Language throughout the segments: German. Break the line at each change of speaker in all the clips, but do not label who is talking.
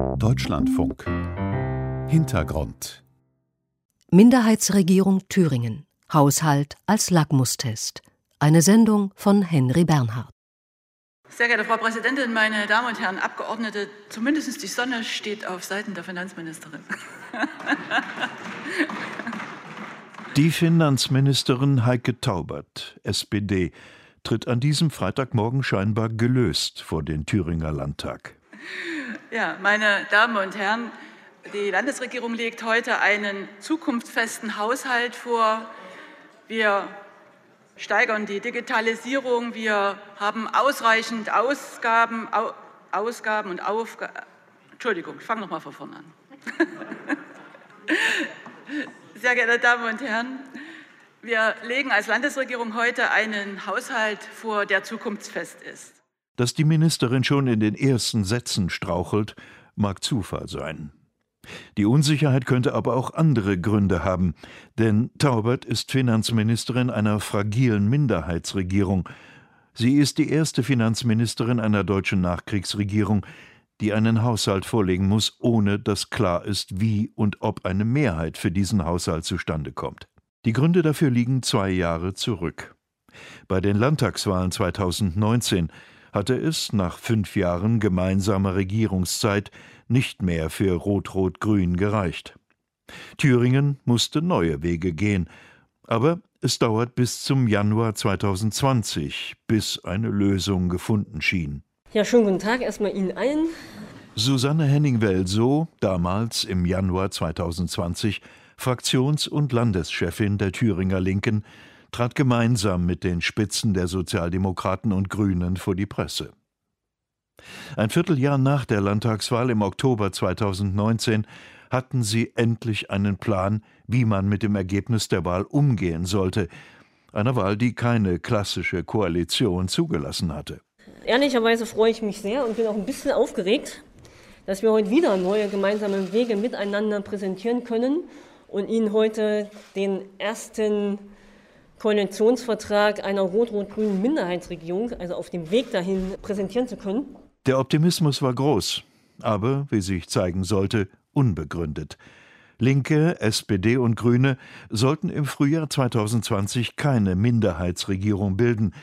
Deutschlandfunk Hintergrund
Minderheitsregierung Thüringen Haushalt als Lackmustest. Eine Sendung von Henry Bernhard.
Sehr geehrte Frau Präsidentin, meine Damen und Herren Abgeordnete, zumindest die Sonne steht auf Seiten der Finanzministerin.
Die Finanzministerin Heike Taubert, SPD, tritt an diesem Freitagmorgen scheinbar gelöst vor den Thüringer Landtag.
Ja, meine Damen und Herren, die Landesregierung legt heute einen zukunftsfesten Haushalt vor. Wir steigern die Digitalisierung. Wir haben ausreichend Ausgaben, Au, Ausgaben und Aufgaben. Entschuldigung, ich fange noch mal von vorne an. Sehr geehrte Damen und Herren, wir legen als Landesregierung heute einen Haushalt vor, der zukunftsfest ist.
Dass die Ministerin schon in den ersten Sätzen strauchelt, mag Zufall sein. Die Unsicherheit könnte aber auch andere Gründe haben, denn Taubert ist Finanzministerin einer fragilen Minderheitsregierung. Sie ist die erste Finanzministerin einer deutschen Nachkriegsregierung, die einen Haushalt vorlegen muss, ohne dass klar ist, wie und ob eine Mehrheit für diesen Haushalt zustande kommt. Die Gründe dafür liegen zwei Jahre zurück. Bei den Landtagswahlen 2019 hatte es nach fünf Jahren gemeinsamer Regierungszeit nicht mehr für Rot-Rot-Grün gereicht. Thüringen musste neue Wege gehen, aber es dauert bis zum Januar 2020, bis eine Lösung gefunden schien.
Ja, schönen guten Tag erstmal Ihnen allen.
Susanne Henning-Welsow, damals im Januar 2020 Fraktions- und Landeschefin der Thüringer Linken, trat gemeinsam mit den Spitzen der Sozialdemokraten und Grünen vor die Presse. Ein Vierteljahr nach der Landtagswahl im Oktober 2019 hatten sie endlich einen Plan, wie man mit dem Ergebnis der Wahl umgehen sollte, einer Wahl, die keine klassische Koalition zugelassen hatte.
Ehrlicherweise freue ich mich sehr und bin auch ein bisschen aufgeregt, dass wir heute wieder neue gemeinsame Wege miteinander präsentieren können und Ihnen heute den ersten Koalitionsvertrag einer rot-rot-grünen Minderheitsregierung, also auf dem Weg dahin, präsentieren zu können.
Der Optimismus war groß, aber, wie sich zeigen sollte, unbegründet. Linke, SPD und Grüne sollten im Frühjahr 2020 keine Minderheitsregierung bilden,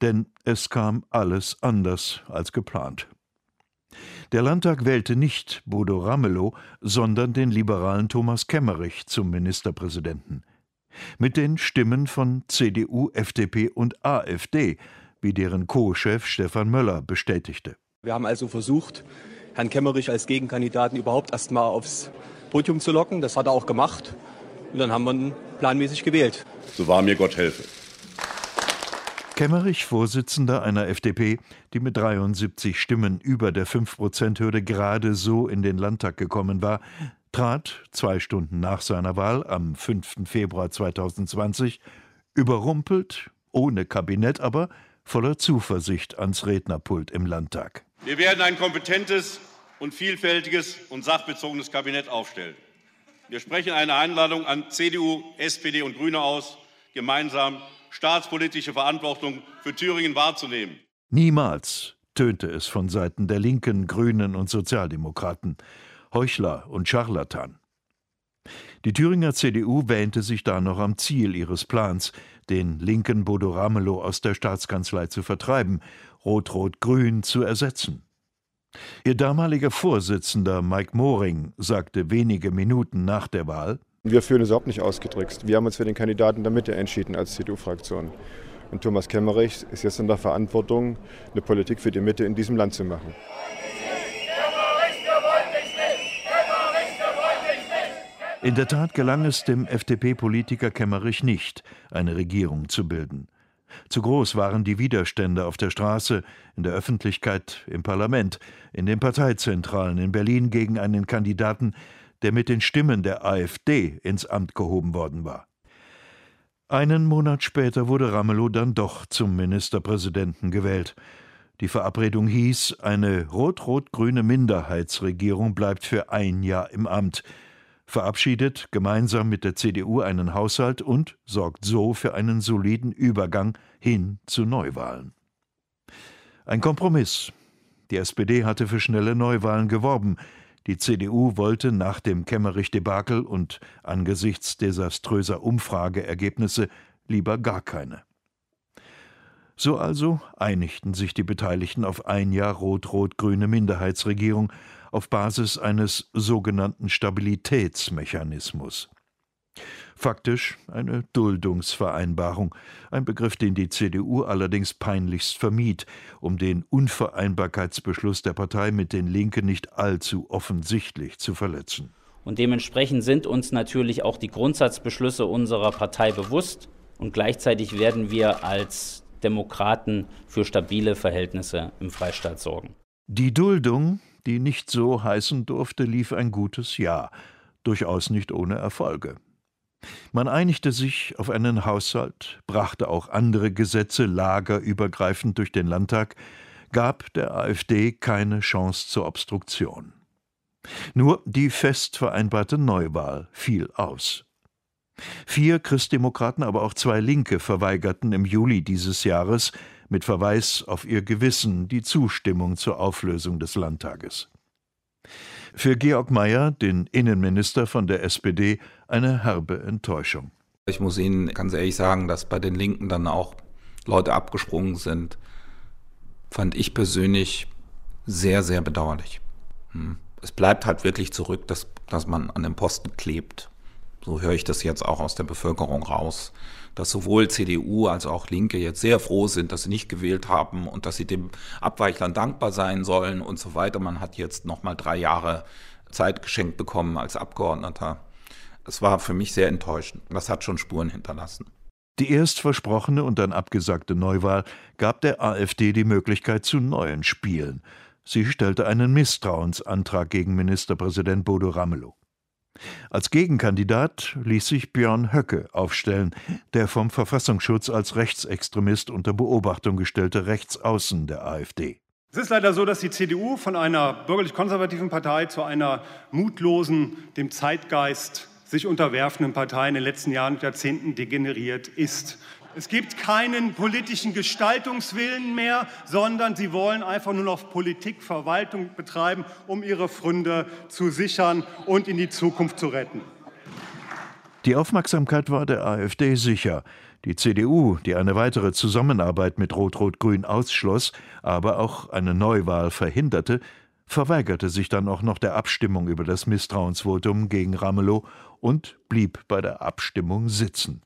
denn es kam alles anders als geplant. Der Landtag wählte nicht Bodo Ramelow, sondern den liberalen Thomas Kemmerich zum Ministerpräsidenten. Mit den Stimmen von CDU, FDP und AfD, wie deren Co-Chef Stefan Möller bestätigte.
Wir haben also versucht, Herrn Kemmerich als Gegenkandidaten überhaupt erst mal aufs Podium zu locken. Das hat er auch gemacht. Und dann haben wir ihn planmäßig gewählt.
So wahr mir Gott helfe.
Kemmerich, Vorsitzender einer FDP, die mit 73 Stimmen über der 5-Prozent-Hürde gerade so in den Landtag gekommen war, trat zwei Stunden nach seiner Wahl am 5. Februar 2020 überrumpelt, ohne Kabinett, aber voller Zuversicht ans Rednerpult im Landtag.
Wir werden ein kompetentes und vielfältiges und sachbezogenes Kabinett aufstellen. Wir sprechen eine Einladung an CDU, SPD und Grüne aus, gemeinsam staatspolitische Verantwortung für Thüringen wahrzunehmen.
Niemals tönte es von Seiten der Linken, Grünen und Sozialdemokraten. Heuchler und Scharlatan. Die Thüringer CDU wähnte sich da noch am Ziel ihres Plans, den linken Bodo Ramelow aus der Staatskanzlei zu vertreiben, Rot-Rot-Grün zu ersetzen. Ihr damaliger Vorsitzender Mike Moring sagte wenige Minuten nach der Wahl,
wir fühlen es überhaupt nicht ausgedrückt. Wir haben uns für den Kandidaten der Mitte entschieden als CDU-Fraktion. Und Thomas Kemmerich ist jetzt in der Verantwortung, eine Politik für die Mitte in diesem Land zu machen.
In der Tat gelang es dem FDP-Politiker Kemmerich nicht, eine Regierung zu bilden. Zu groß waren die Widerstände auf der Straße, in der Öffentlichkeit, im Parlament, in den Parteizentralen in Berlin gegen einen Kandidaten, der mit den Stimmen der AfD ins Amt gehoben worden war. Einen Monat später wurde Ramelow dann doch zum Ministerpräsidenten gewählt. Die Verabredung hieß, eine rot-rot-grüne Minderheitsregierung bleibt für ein Jahr im Amt, verabschiedet gemeinsam mit der CDU einen Haushalt und sorgt so für einen soliden Übergang hin zu Neuwahlen. Ein Kompromiss. Die SPD hatte für schnelle Neuwahlen geworben, Die CDU wollte nach dem Kemmerich-Debakel und angesichts desaströser Umfrageergebnisse lieber gar keine. So also einigten sich die Beteiligten auf ein Jahr rot-rot-grüne Minderheitsregierung auf Basis eines sogenannten Stabilitätsmechanismus. Faktisch eine Duldungsvereinbarung, ein Begriff, den die CDU allerdings peinlichst vermied, um den Unvereinbarkeitsbeschluss der Partei mit den Linken nicht allzu offensichtlich zu verletzen.
Und dementsprechend sind uns natürlich auch die Grundsatzbeschlüsse unserer Partei bewusst und gleichzeitig werden wir als Demokraten für stabile Verhältnisse im Freistaat sorgen.
Die Duldung, die nicht so heißen durfte, lief ein gutes Jahr, durchaus nicht ohne Erfolge. Man einigte sich auf einen Haushalt, brachte auch andere Gesetze lagerübergreifend durch den Landtag, gab der AfD keine Chance zur Obstruktion. Nur die fest vereinbarte Neuwahl fiel aus. Vier Christdemokraten, aber auch zwei Linke verweigerten im Juli dieses Jahres mit Verweis auf ihr Gewissen die Zustimmung zur Auflösung des Landtages. Für Georg Mayer, den Innenminister von der SPD, eine herbe Enttäuschung.
Ich muss Ihnen ganz ehrlich sagen, dass bei den Linken dann auch Leute abgesprungen sind, fand ich persönlich sehr, sehr bedauerlich. Hm. Es bleibt halt wirklich zurück, dass, dass man an dem Posten klebt. So höre ich das jetzt auch aus der Bevölkerung raus, dass sowohl CDU als auch Linke jetzt sehr froh sind, dass sie nicht gewählt haben und dass sie dem Abweichlern dankbar sein sollen und so weiter. Man hat jetzt nochmal drei Jahre Zeit geschenkt bekommen als Abgeordneter. Es war für mich sehr enttäuschend. Das hat schon Spuren hinterlassen.
Die erst versprochene und dann abgesagte Neuwahl gab der AfD die Möglichkeit zu neuen Spielen. Sie stellte einen Misstrauensantrag gegen Ministerpräsident Bodo Ramelow. Als Gegenkandidat ließ sich Björn Höcke aufstellen, der vom Verfassungsschutz als Rechtsextremist unter Beobachtung gestellte Rechtsaußen der AfD.
Es ist leider so, dass die CDU von einer bürgerlich-konservativen Partei zu einer mutlosen, dem Zeitgeist sich unterwerfenden Partei in den letzten Jahren und Jahrzehnten degeneriert ist. Es gibt keinen politischen Gestaltungswillen mehr, sondern sie wollen einfach nur noch Politik, Verwaltung betreiben, um ihre Fründe zu sichern und in die Zukunft zu retten.
Die Aufmerksamkeit war der AfD sicher. Die CDU, die eine weitere Zusammenarbeit mit Rot-Rot-Grün ausschloss, aber auch eine Neuwahl verhinderte, verweigerte sich dann auch noch der Abstimmung über das Misstrauensvotum gegen Ramelow und blieb bei der Abstimmung sitzen.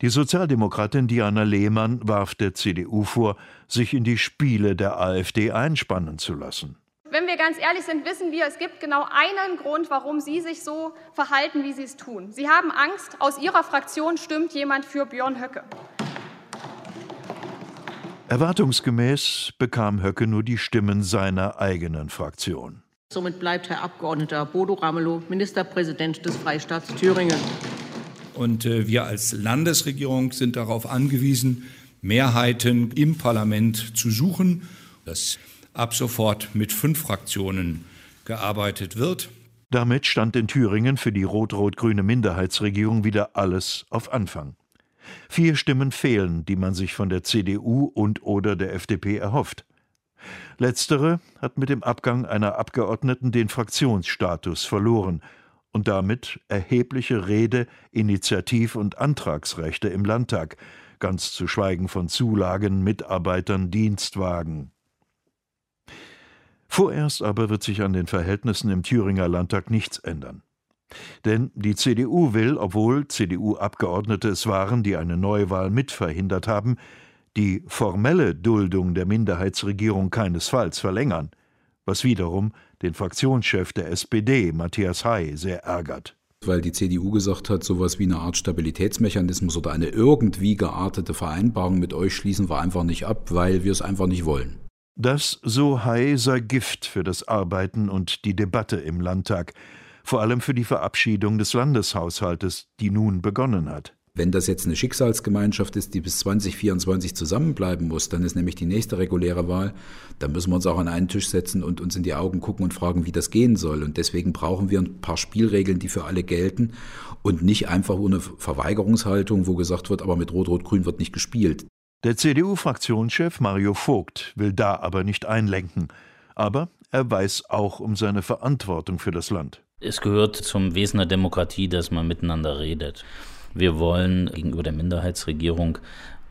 Die Sozialdemokratin Diana Lehmann warf der CDU vor, sich in die Spiele der AfD einspannen zu lassen.
Wenn wir ganz ehrlich sind, wissen wir, es gibt genau einen Grund, warum Sie sich so verhalten, wie Sie es tun. Sie haben Angst, aus Ihrer Fraktion stimmt jemand für Björn Höcke.
Erwartungsgemäß bekam Höcke nur die Stimmen seiner eigenen Fraktion.
Somit bleibt Herr Abgeordneter Bodo Ramelow Ministerpräsident des Freistaats Thüringen.
Und äh, wir als Landesregierung sind darauf angewiesen, Mehrheiten im Parlament zu suchen, dass ab sofort mit fünf Fraktionen gearbeitet wird.
Damit stand in Thüringen für die rot-rot-grüne Minderheitsregierung wieder alles auf Anfang. Vier Stimmen fehlen, die man sich von der CDU und oder der FDP erhofft. Letztere hat mit dem Abgang einer Abgeordneten den Fraktionsstatus verloren und damit erhebliche Rede-, Initiativ- und Antragsrechte im Landtag, ganz zu schweigen von Zulagen, Mitarbeitern, Dienstwagen. Vorerst aber wird sich an den Verhältnissen im Thüringer Landtag nichts ändern. Denn die CDU will, obwohl CDU-Abgeordnete es waren, die eine Neuwahl mitverhindert haben, die formelle Duldung der Minderheitsregierung keinesfalls verlängern, was wiederum den Fraktionschef der SPD, Matthias Hay, sehr ärgert.
Weil die CDU gesagt hat, sowas wie eine Art Stabilitätsmechanismus oder eine irgendwie geartete Vereinbarung mit euch schließen wir einfach nicht ab, weil wir es einfach nicht wollen.
Das, so Hay, sei Gift für das Arbeiten und die Debatte im Landtag, vor allem für die Verabschiedung des Landeshaushaltes, die nun begonnen hat.
Wenn das jetzt eine Schicksalsgemeinschaft ist, die bis 2024 zusammenbleiben muss, dann ist nämlich die nächste reguläre Wahl. Da müssen wir uns auch an einen Tisch setzen und uns in die Augen gucken und fragen, wie das gehen soll. Und deswegen brauchen wir ein paar Spielregeln, die für alle gelten und nicht einfach ohne Verweigerungshaltung, wo gesagt wird, aber mit Rot-Rot-Grün wird nicht gespielt.
Der CDU-Fraktionschef Mario Vogt will da aber nicht einlenken. Aber er weiß auch um seine Verantwortung für das Land.
Es gehört zum Wesen der Demokratie, dass man miteinander redet. Wir wollen gegenüber der Minderheitsregierung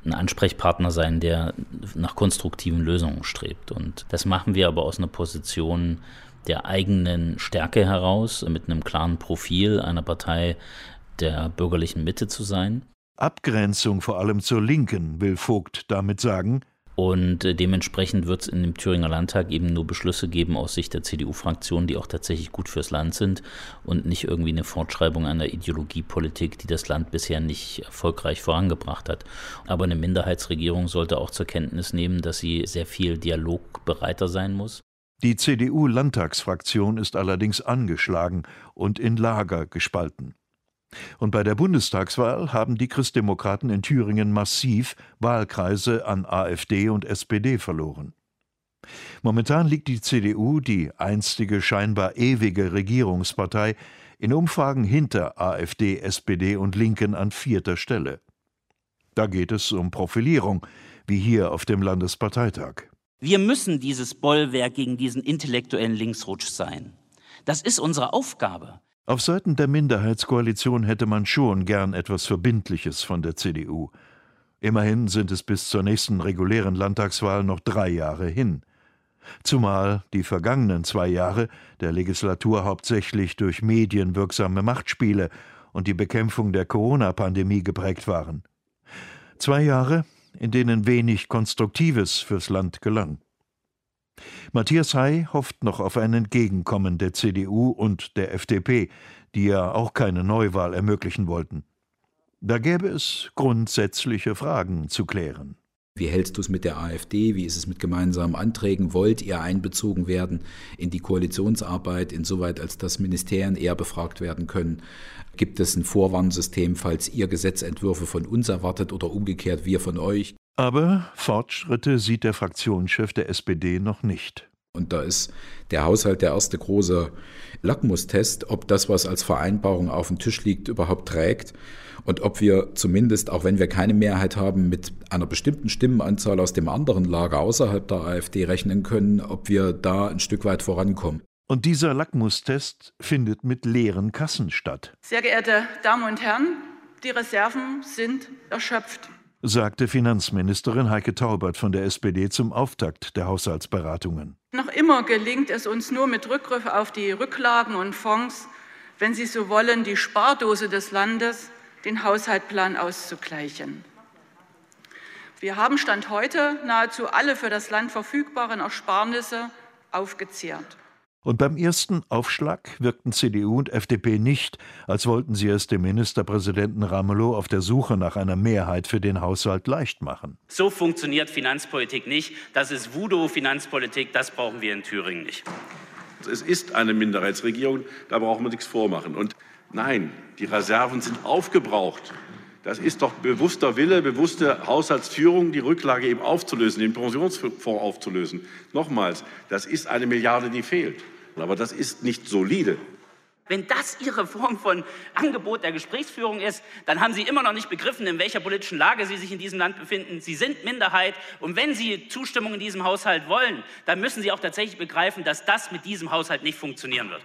ein Ansprechpartner sein, der nach konstruktiven Lösungen strebt. Und das machen wir aber aus einer Position der eigenen Stärke heraus, mit einem klaren Profil einer Partei der bürgerlichen Mitte zu sein.
Abgrenzung vor allem zur Linken, will Vogt damit sagen.
Und äh, dementsprechend wird es in dem Thüringer Landtag eben nur Beschlüsse geben aus Sicht der CDU-Fraktion, die auch tatsächlich gut fürs Land sind und nicht irgendwie eine Fortschreibung einer Ideologiepolitik, die das Land bisher nicht erfolgreich vorangebracht hat. Aber eine Minderheitsregierung sollte auch zur Kenntnis nehmen, dass sie sehr viel dialogbereiter sein muss.
Die CDU-Landtagsfraktion ist allerdings angeschlagen und in Lager gespalten. Und bei der Bundestagswahl haben die Christdemokraten in Thüringen massiv Wahlkreise an AfD und SPD verloren. Momentan liegt die CDU, die einstige scheinbar ewige Regierungspartei, in Umfragen hinter AfD, SPD und Linken an vierter Stelle. Da geht es um Profilierung, wie hier auf dem Landesparteitag.
Wir müssen dieses Bollwerk gegen diesen intellektuellen Linksrutsch sein. Das ist unsere Aufgabe.
Auf Seiten der Minderheitskoalition hätte man schon gern etwas Verbindliches von der CDU. Immerhin sind es bis zur nächsten regulären Landtagswahl noch drei Jahre hin. Zumal die vergangenen zwei Jahre der Legislatur hauptsächlich durch medienwirksame Machtspiele und die Bekämpfung der Corona-Pandemie geprägt waren. Zwei Jahre, in denen wenig Konstruktives fürs Land gelang. Matthias Hay hofft noch auf ein Entgegenkommen der CDU und der FDP, die ja auch keine Neuwahl ermöglichen wollten. Da gäbe es grundsätzliche Fragen zu klären.
Wie hältst du es mit der AfD? Wie ist es mit gemeinsamen Anträgen? Wollt ihr einbezogen werden in die Koalitionsarbeit, insoweit als dass Ministerien eher befragt werden können? Gibt es ein Vorwarnsystem, falls ihr Gesetzentwürfe von uns erwartet oder umgekehrt wir von euch?
Aber Fortschritte sieht der Fraktionschef der SPD noch nicht.
Und da ist der Haushalt der erste große Lackmustest, ob das, was als Vereinbarung auf dem Tisch liegt, überhaupt trägt und ob wir zumindest, auch wenn wir keine Mehrheit haben, mit einer bestimmten Stimmenanzahl aus dem anderen Lager außerhalb der AfD rechnen können, ob wir da ein Stück weit vorankommen.
Und dieser Lackmustest findet mit leeren Kassen statt.
Sehr geehrte Damen und Herren, die Reserven sind erschöpft
sagte Finanzministerin Heike Taubert von der SPD zum Auftakt der Haushaltsberatungen.
Noch immer gelingt es uns nur mit Rückgriff auf die Rücklagen und Fonds, wenn Sie so wollen, die Spardose des Landes, den Haushaltsplan auszugleichen. Wir haben Stand heute nahezu alle für das Land verfügbaren Ersparnisse aufgezehrt.
Und beim ersten Aufschlag wirkten CDU und FDP nicht, als wollten sie es dem Ministerpräsidenten Ramelow auf der Suche nach einer Mehrheit für den Haushalt leicht machen.
So funktioniert Finanzpolitik nicht. Das ist Voodoo-Finanzpolitik, das brauchen wir in Thüringen nicht.
Es ist eine Minderheitsregierung, da brauchen wir nichts vormachen. Und nein, die Reserven sind aufgebraucht. Das ist doch bewusster Wille, bewusste Haushaltsführung, die Rücklage eben aufzulösen, den Pensionsfonds aufzulösen. Nochmals, das ist eine Milliarde, die fehlt. Aber das ist nicht solide.
Wenn das Ihre Form von Angebot der Gesprächsführung ist, dann haben Sie immer noch nicht begriffen, in welcher politischen Lage Sie sich in diesem Land befinden. Sie sind Minderheit. Und wenn Sie Zustimmung in diesem Haushalt wollen, dann müssen Sie auch tatsächlich begreifen, dass das mit diesem Haushalt nicht funktionieren wird.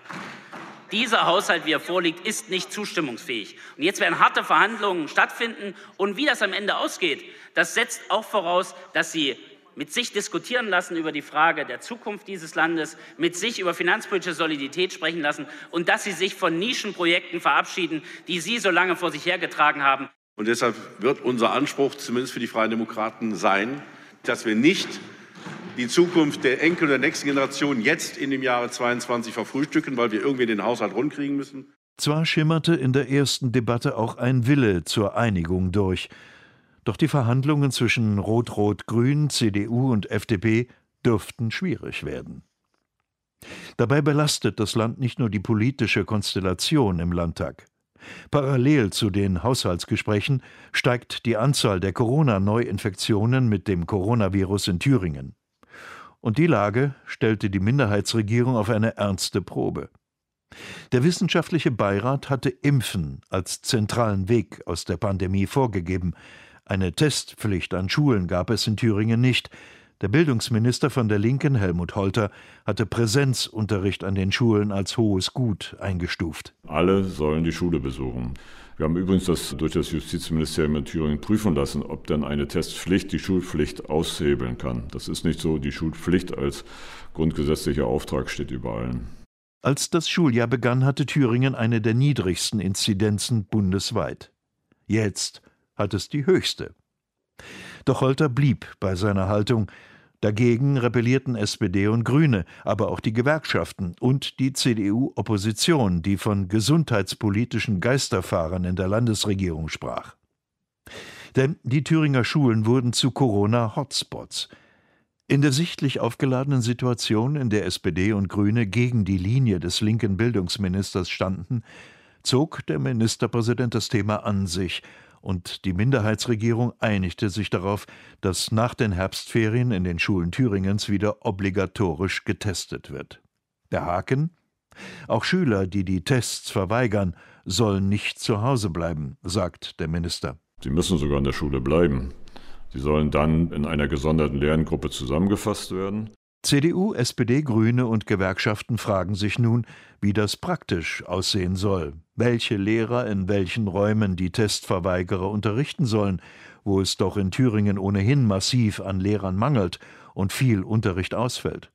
Dieser Haushalt, wie er vorliegt, ist nicht zustimmungsfähig. Und jetzt werden harte Verhandlungen stattfinden. Und wie das am Ende ausgeht, das setzt auch voraus, dass Sie mit sich diskutieren lassen über die Frage der Zukunft dieses Landes, mit sich über finanzpolitische Solidität sprechen lassen und dass sie sich von Nischenprojekten verabschieden, die Sie so lange vor sich hergetragen haben.
Und deshalb wird unser Anspruch, zumindest für die Freien Demokraten, sein, dass wir nicht die Zukunft der Enkel der nächsten Generation jetzt in dem Jahre 22 verfrühstücken, weil wir irgendwie den Haushalt rundkriegen müssen.
Zwar schimmerte in der ersten Debatte auch ein Wille zur Einigung durch, doch die Verhandlungen zwischen Rot-Rot-Grün, CDU und FDP dürften schwierig werden. Dabei belastet das Land nicht nur die politische Konstellation im Landtag. Parallel zu den Haushaltsgesprächen steigt die Anzahl der Corona-Neuinfektionen mit dem Coronavirus in Thüringen. Und die Lage stellte die Minderheitsregierung auf eine ernste Probe. Der wissenschaftliche Beirat hatte Impfen als zentralen Weg aus der Pandemie vorgegeben, eine Testpflicht an Schulen gab es in Thüringen nicht, Der Bildungsminister von der Linken, Helmut Holter, hatte Präsenzunterricht an den Schulen als hohes Gut eingestuft.
Alle sollen die Schule besuchen. Wir haben übrigens das durch das Justizministerium in Thüringen prüfen lassen, ob denn eine Testpflicht die Schulpflicht aushebeln kann. Das ist nicht so. Die Schulpflicht als grundgesetzlicher Auftrag steht über allen.
Als das Schuljahr begann, hatte Thüringen eine der niedrigsten Inzidenzen bundesweit. Jetzt hat es die höchste. Doch Holter blieb bei seiner Haltung, Dagegen rebellierten SPD und Grüne, aber auch die Gewerkschaften und die CDU-Opposition, die von gesundheitspolitischen Geisterfahrern in der Landesregierung sprach. Denn die Thüringer Schulen wurden zu Corona-Hotspots. In der sichtlich aufgeladenen Situation, in der SPD und Grüne gegen die Linie des linken Bildungsministers standen, zog der Ministerpräsident das Thema an sich und die Minderheitsregierung einigte sich darauf, dass nach den Herbstferien in den Schulen Thüringens wieder obligatorisch getestet wird. Der Haken? Auch Schüler, die die Tests verweigern, sollen nicht zu Hause bleiben, sagt der Minister.
Sie müssen sogar in der Schule bleiben. Sie sollen dann in einer gesonderten Lerngruppe zusammengefasst werden.
CDU, SPD, Grüne und Gewerkschaften fragen sich nun, wie das praktisch aussehen soll, welche Lehrer in welchen Räumen die Testverweigerer unterrichten sollen, wo es doch in Thüringen ohnehin massiv an Lehrern mangelt und viel Unterricht ausfällt.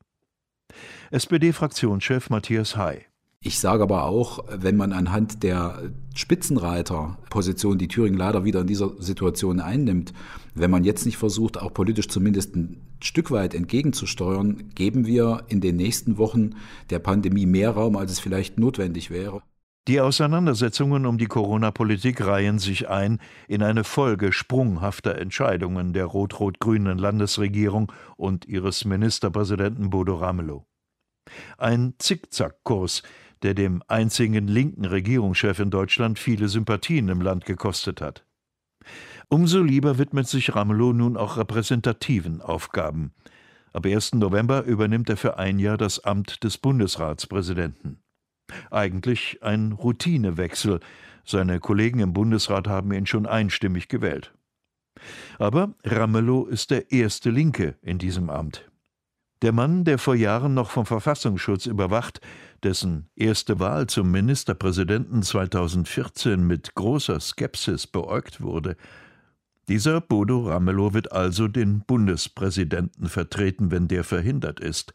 SPD-Fraktionschef Matthias Hay
ich sage aber auch, wenn man anhand der Spitzenreiterposition, die Thüringen leider wieder in dieser Situation einnimmt, wenn man jetzt nicht versucht, auch politisch zumindest ein Stück weit entgegenzusteuern, geben wir in den nächsten Wochen der Pandemie mehr Raum, als es vielleicht notwendig wäre.
Die Auseinandersetzungen um die Corona-Politik reihen sich ein in eine Folge sprunghafter Entscheidungen der rot-rot-grünen Landesregierung und ihres Ministerpräsidenten Bodo Ramelow. Ein Zickzackkurs, der dem einzigen linken Regierungschef in Deutschland viele Sympathien im Land gekostet hat. Umso lieber widmet sich Ramelow nun auch repräsentativen Aufgaben. Ab 1. November übernimmt er für ein Jahr das Amt des Bundesratspräsidenten. Eigentlich ein Routinewechsel. Seine Kollegen im Bundesrat haben ihn schon einstimmig gewählt. Aber Ramelow ist der erste Linke in diesem Amt. Der Mann, der vor Jahren noch vom Verfassungsschutz überwacht, dessen erste Wahl zum Ministerpräsidenten 2014 mit großer Skepsis beäugt wurde, dieser Bodo Ramelow wird also den Bundespräsidenten vertreten, wenn der verhindert ist,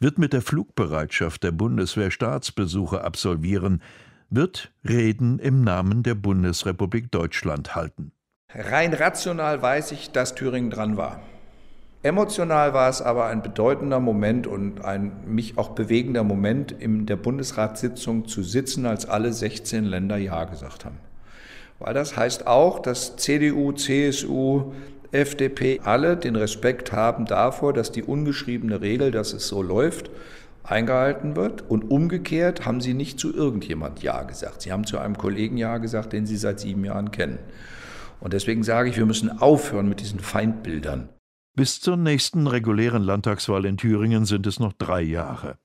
wird mit der Flugbereitschaft der Bundeswehr Staatsbesuche absolvieren, wird Reden im Namen der Bundesrepublik Deutschland halten.
Rein rational weiß ich, dass Thüringen dran war. Emotional war es aber ein bedeutender Moment und ein mich auch bewegender Moment, in der Bundesratssitzung zu sitzen, als alle 16 Länder Ja gesagt haben. Weil das heißt auch, dass CDU, CSU, FDP alle den Respekt haben davor, dass die ungeschriebene Regel, dass es so läuft, eingehalten wird. Und umgekehrt haben sie nicht zu irgendjemand Ja gesagt. Sie haben zu einem Kollegen Ja gesagt, den sie seit sieben Jahren kennen. Und deswegen sage ich, wir müssen aufhören mit diesen Feindbildern.
Bis zur nächsten regulären Landtagswahl in Thüringen sind es noch drei Jahre.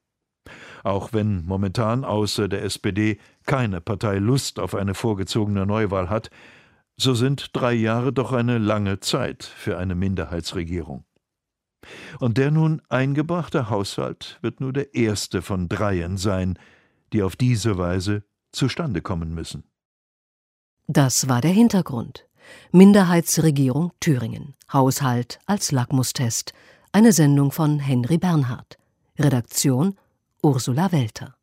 Auch wenn momentan außer der SPD keine Partei Lust auf eine vorgezogene Neuwahl hat, so sind drei Jahre doch eine lange Zeit für eine Minderheitsregierung. Und der nun eingebrachte Haushalt wird nur der erste von dreien sein, die auf diese Weise zustande kommen müssen.
Das war der Hintergrund. Minderheitsregierung Thüringen. Haushalt als Lackmustest. Eine Sendung von Henry Bernhard. Redaktion Ursula Welter.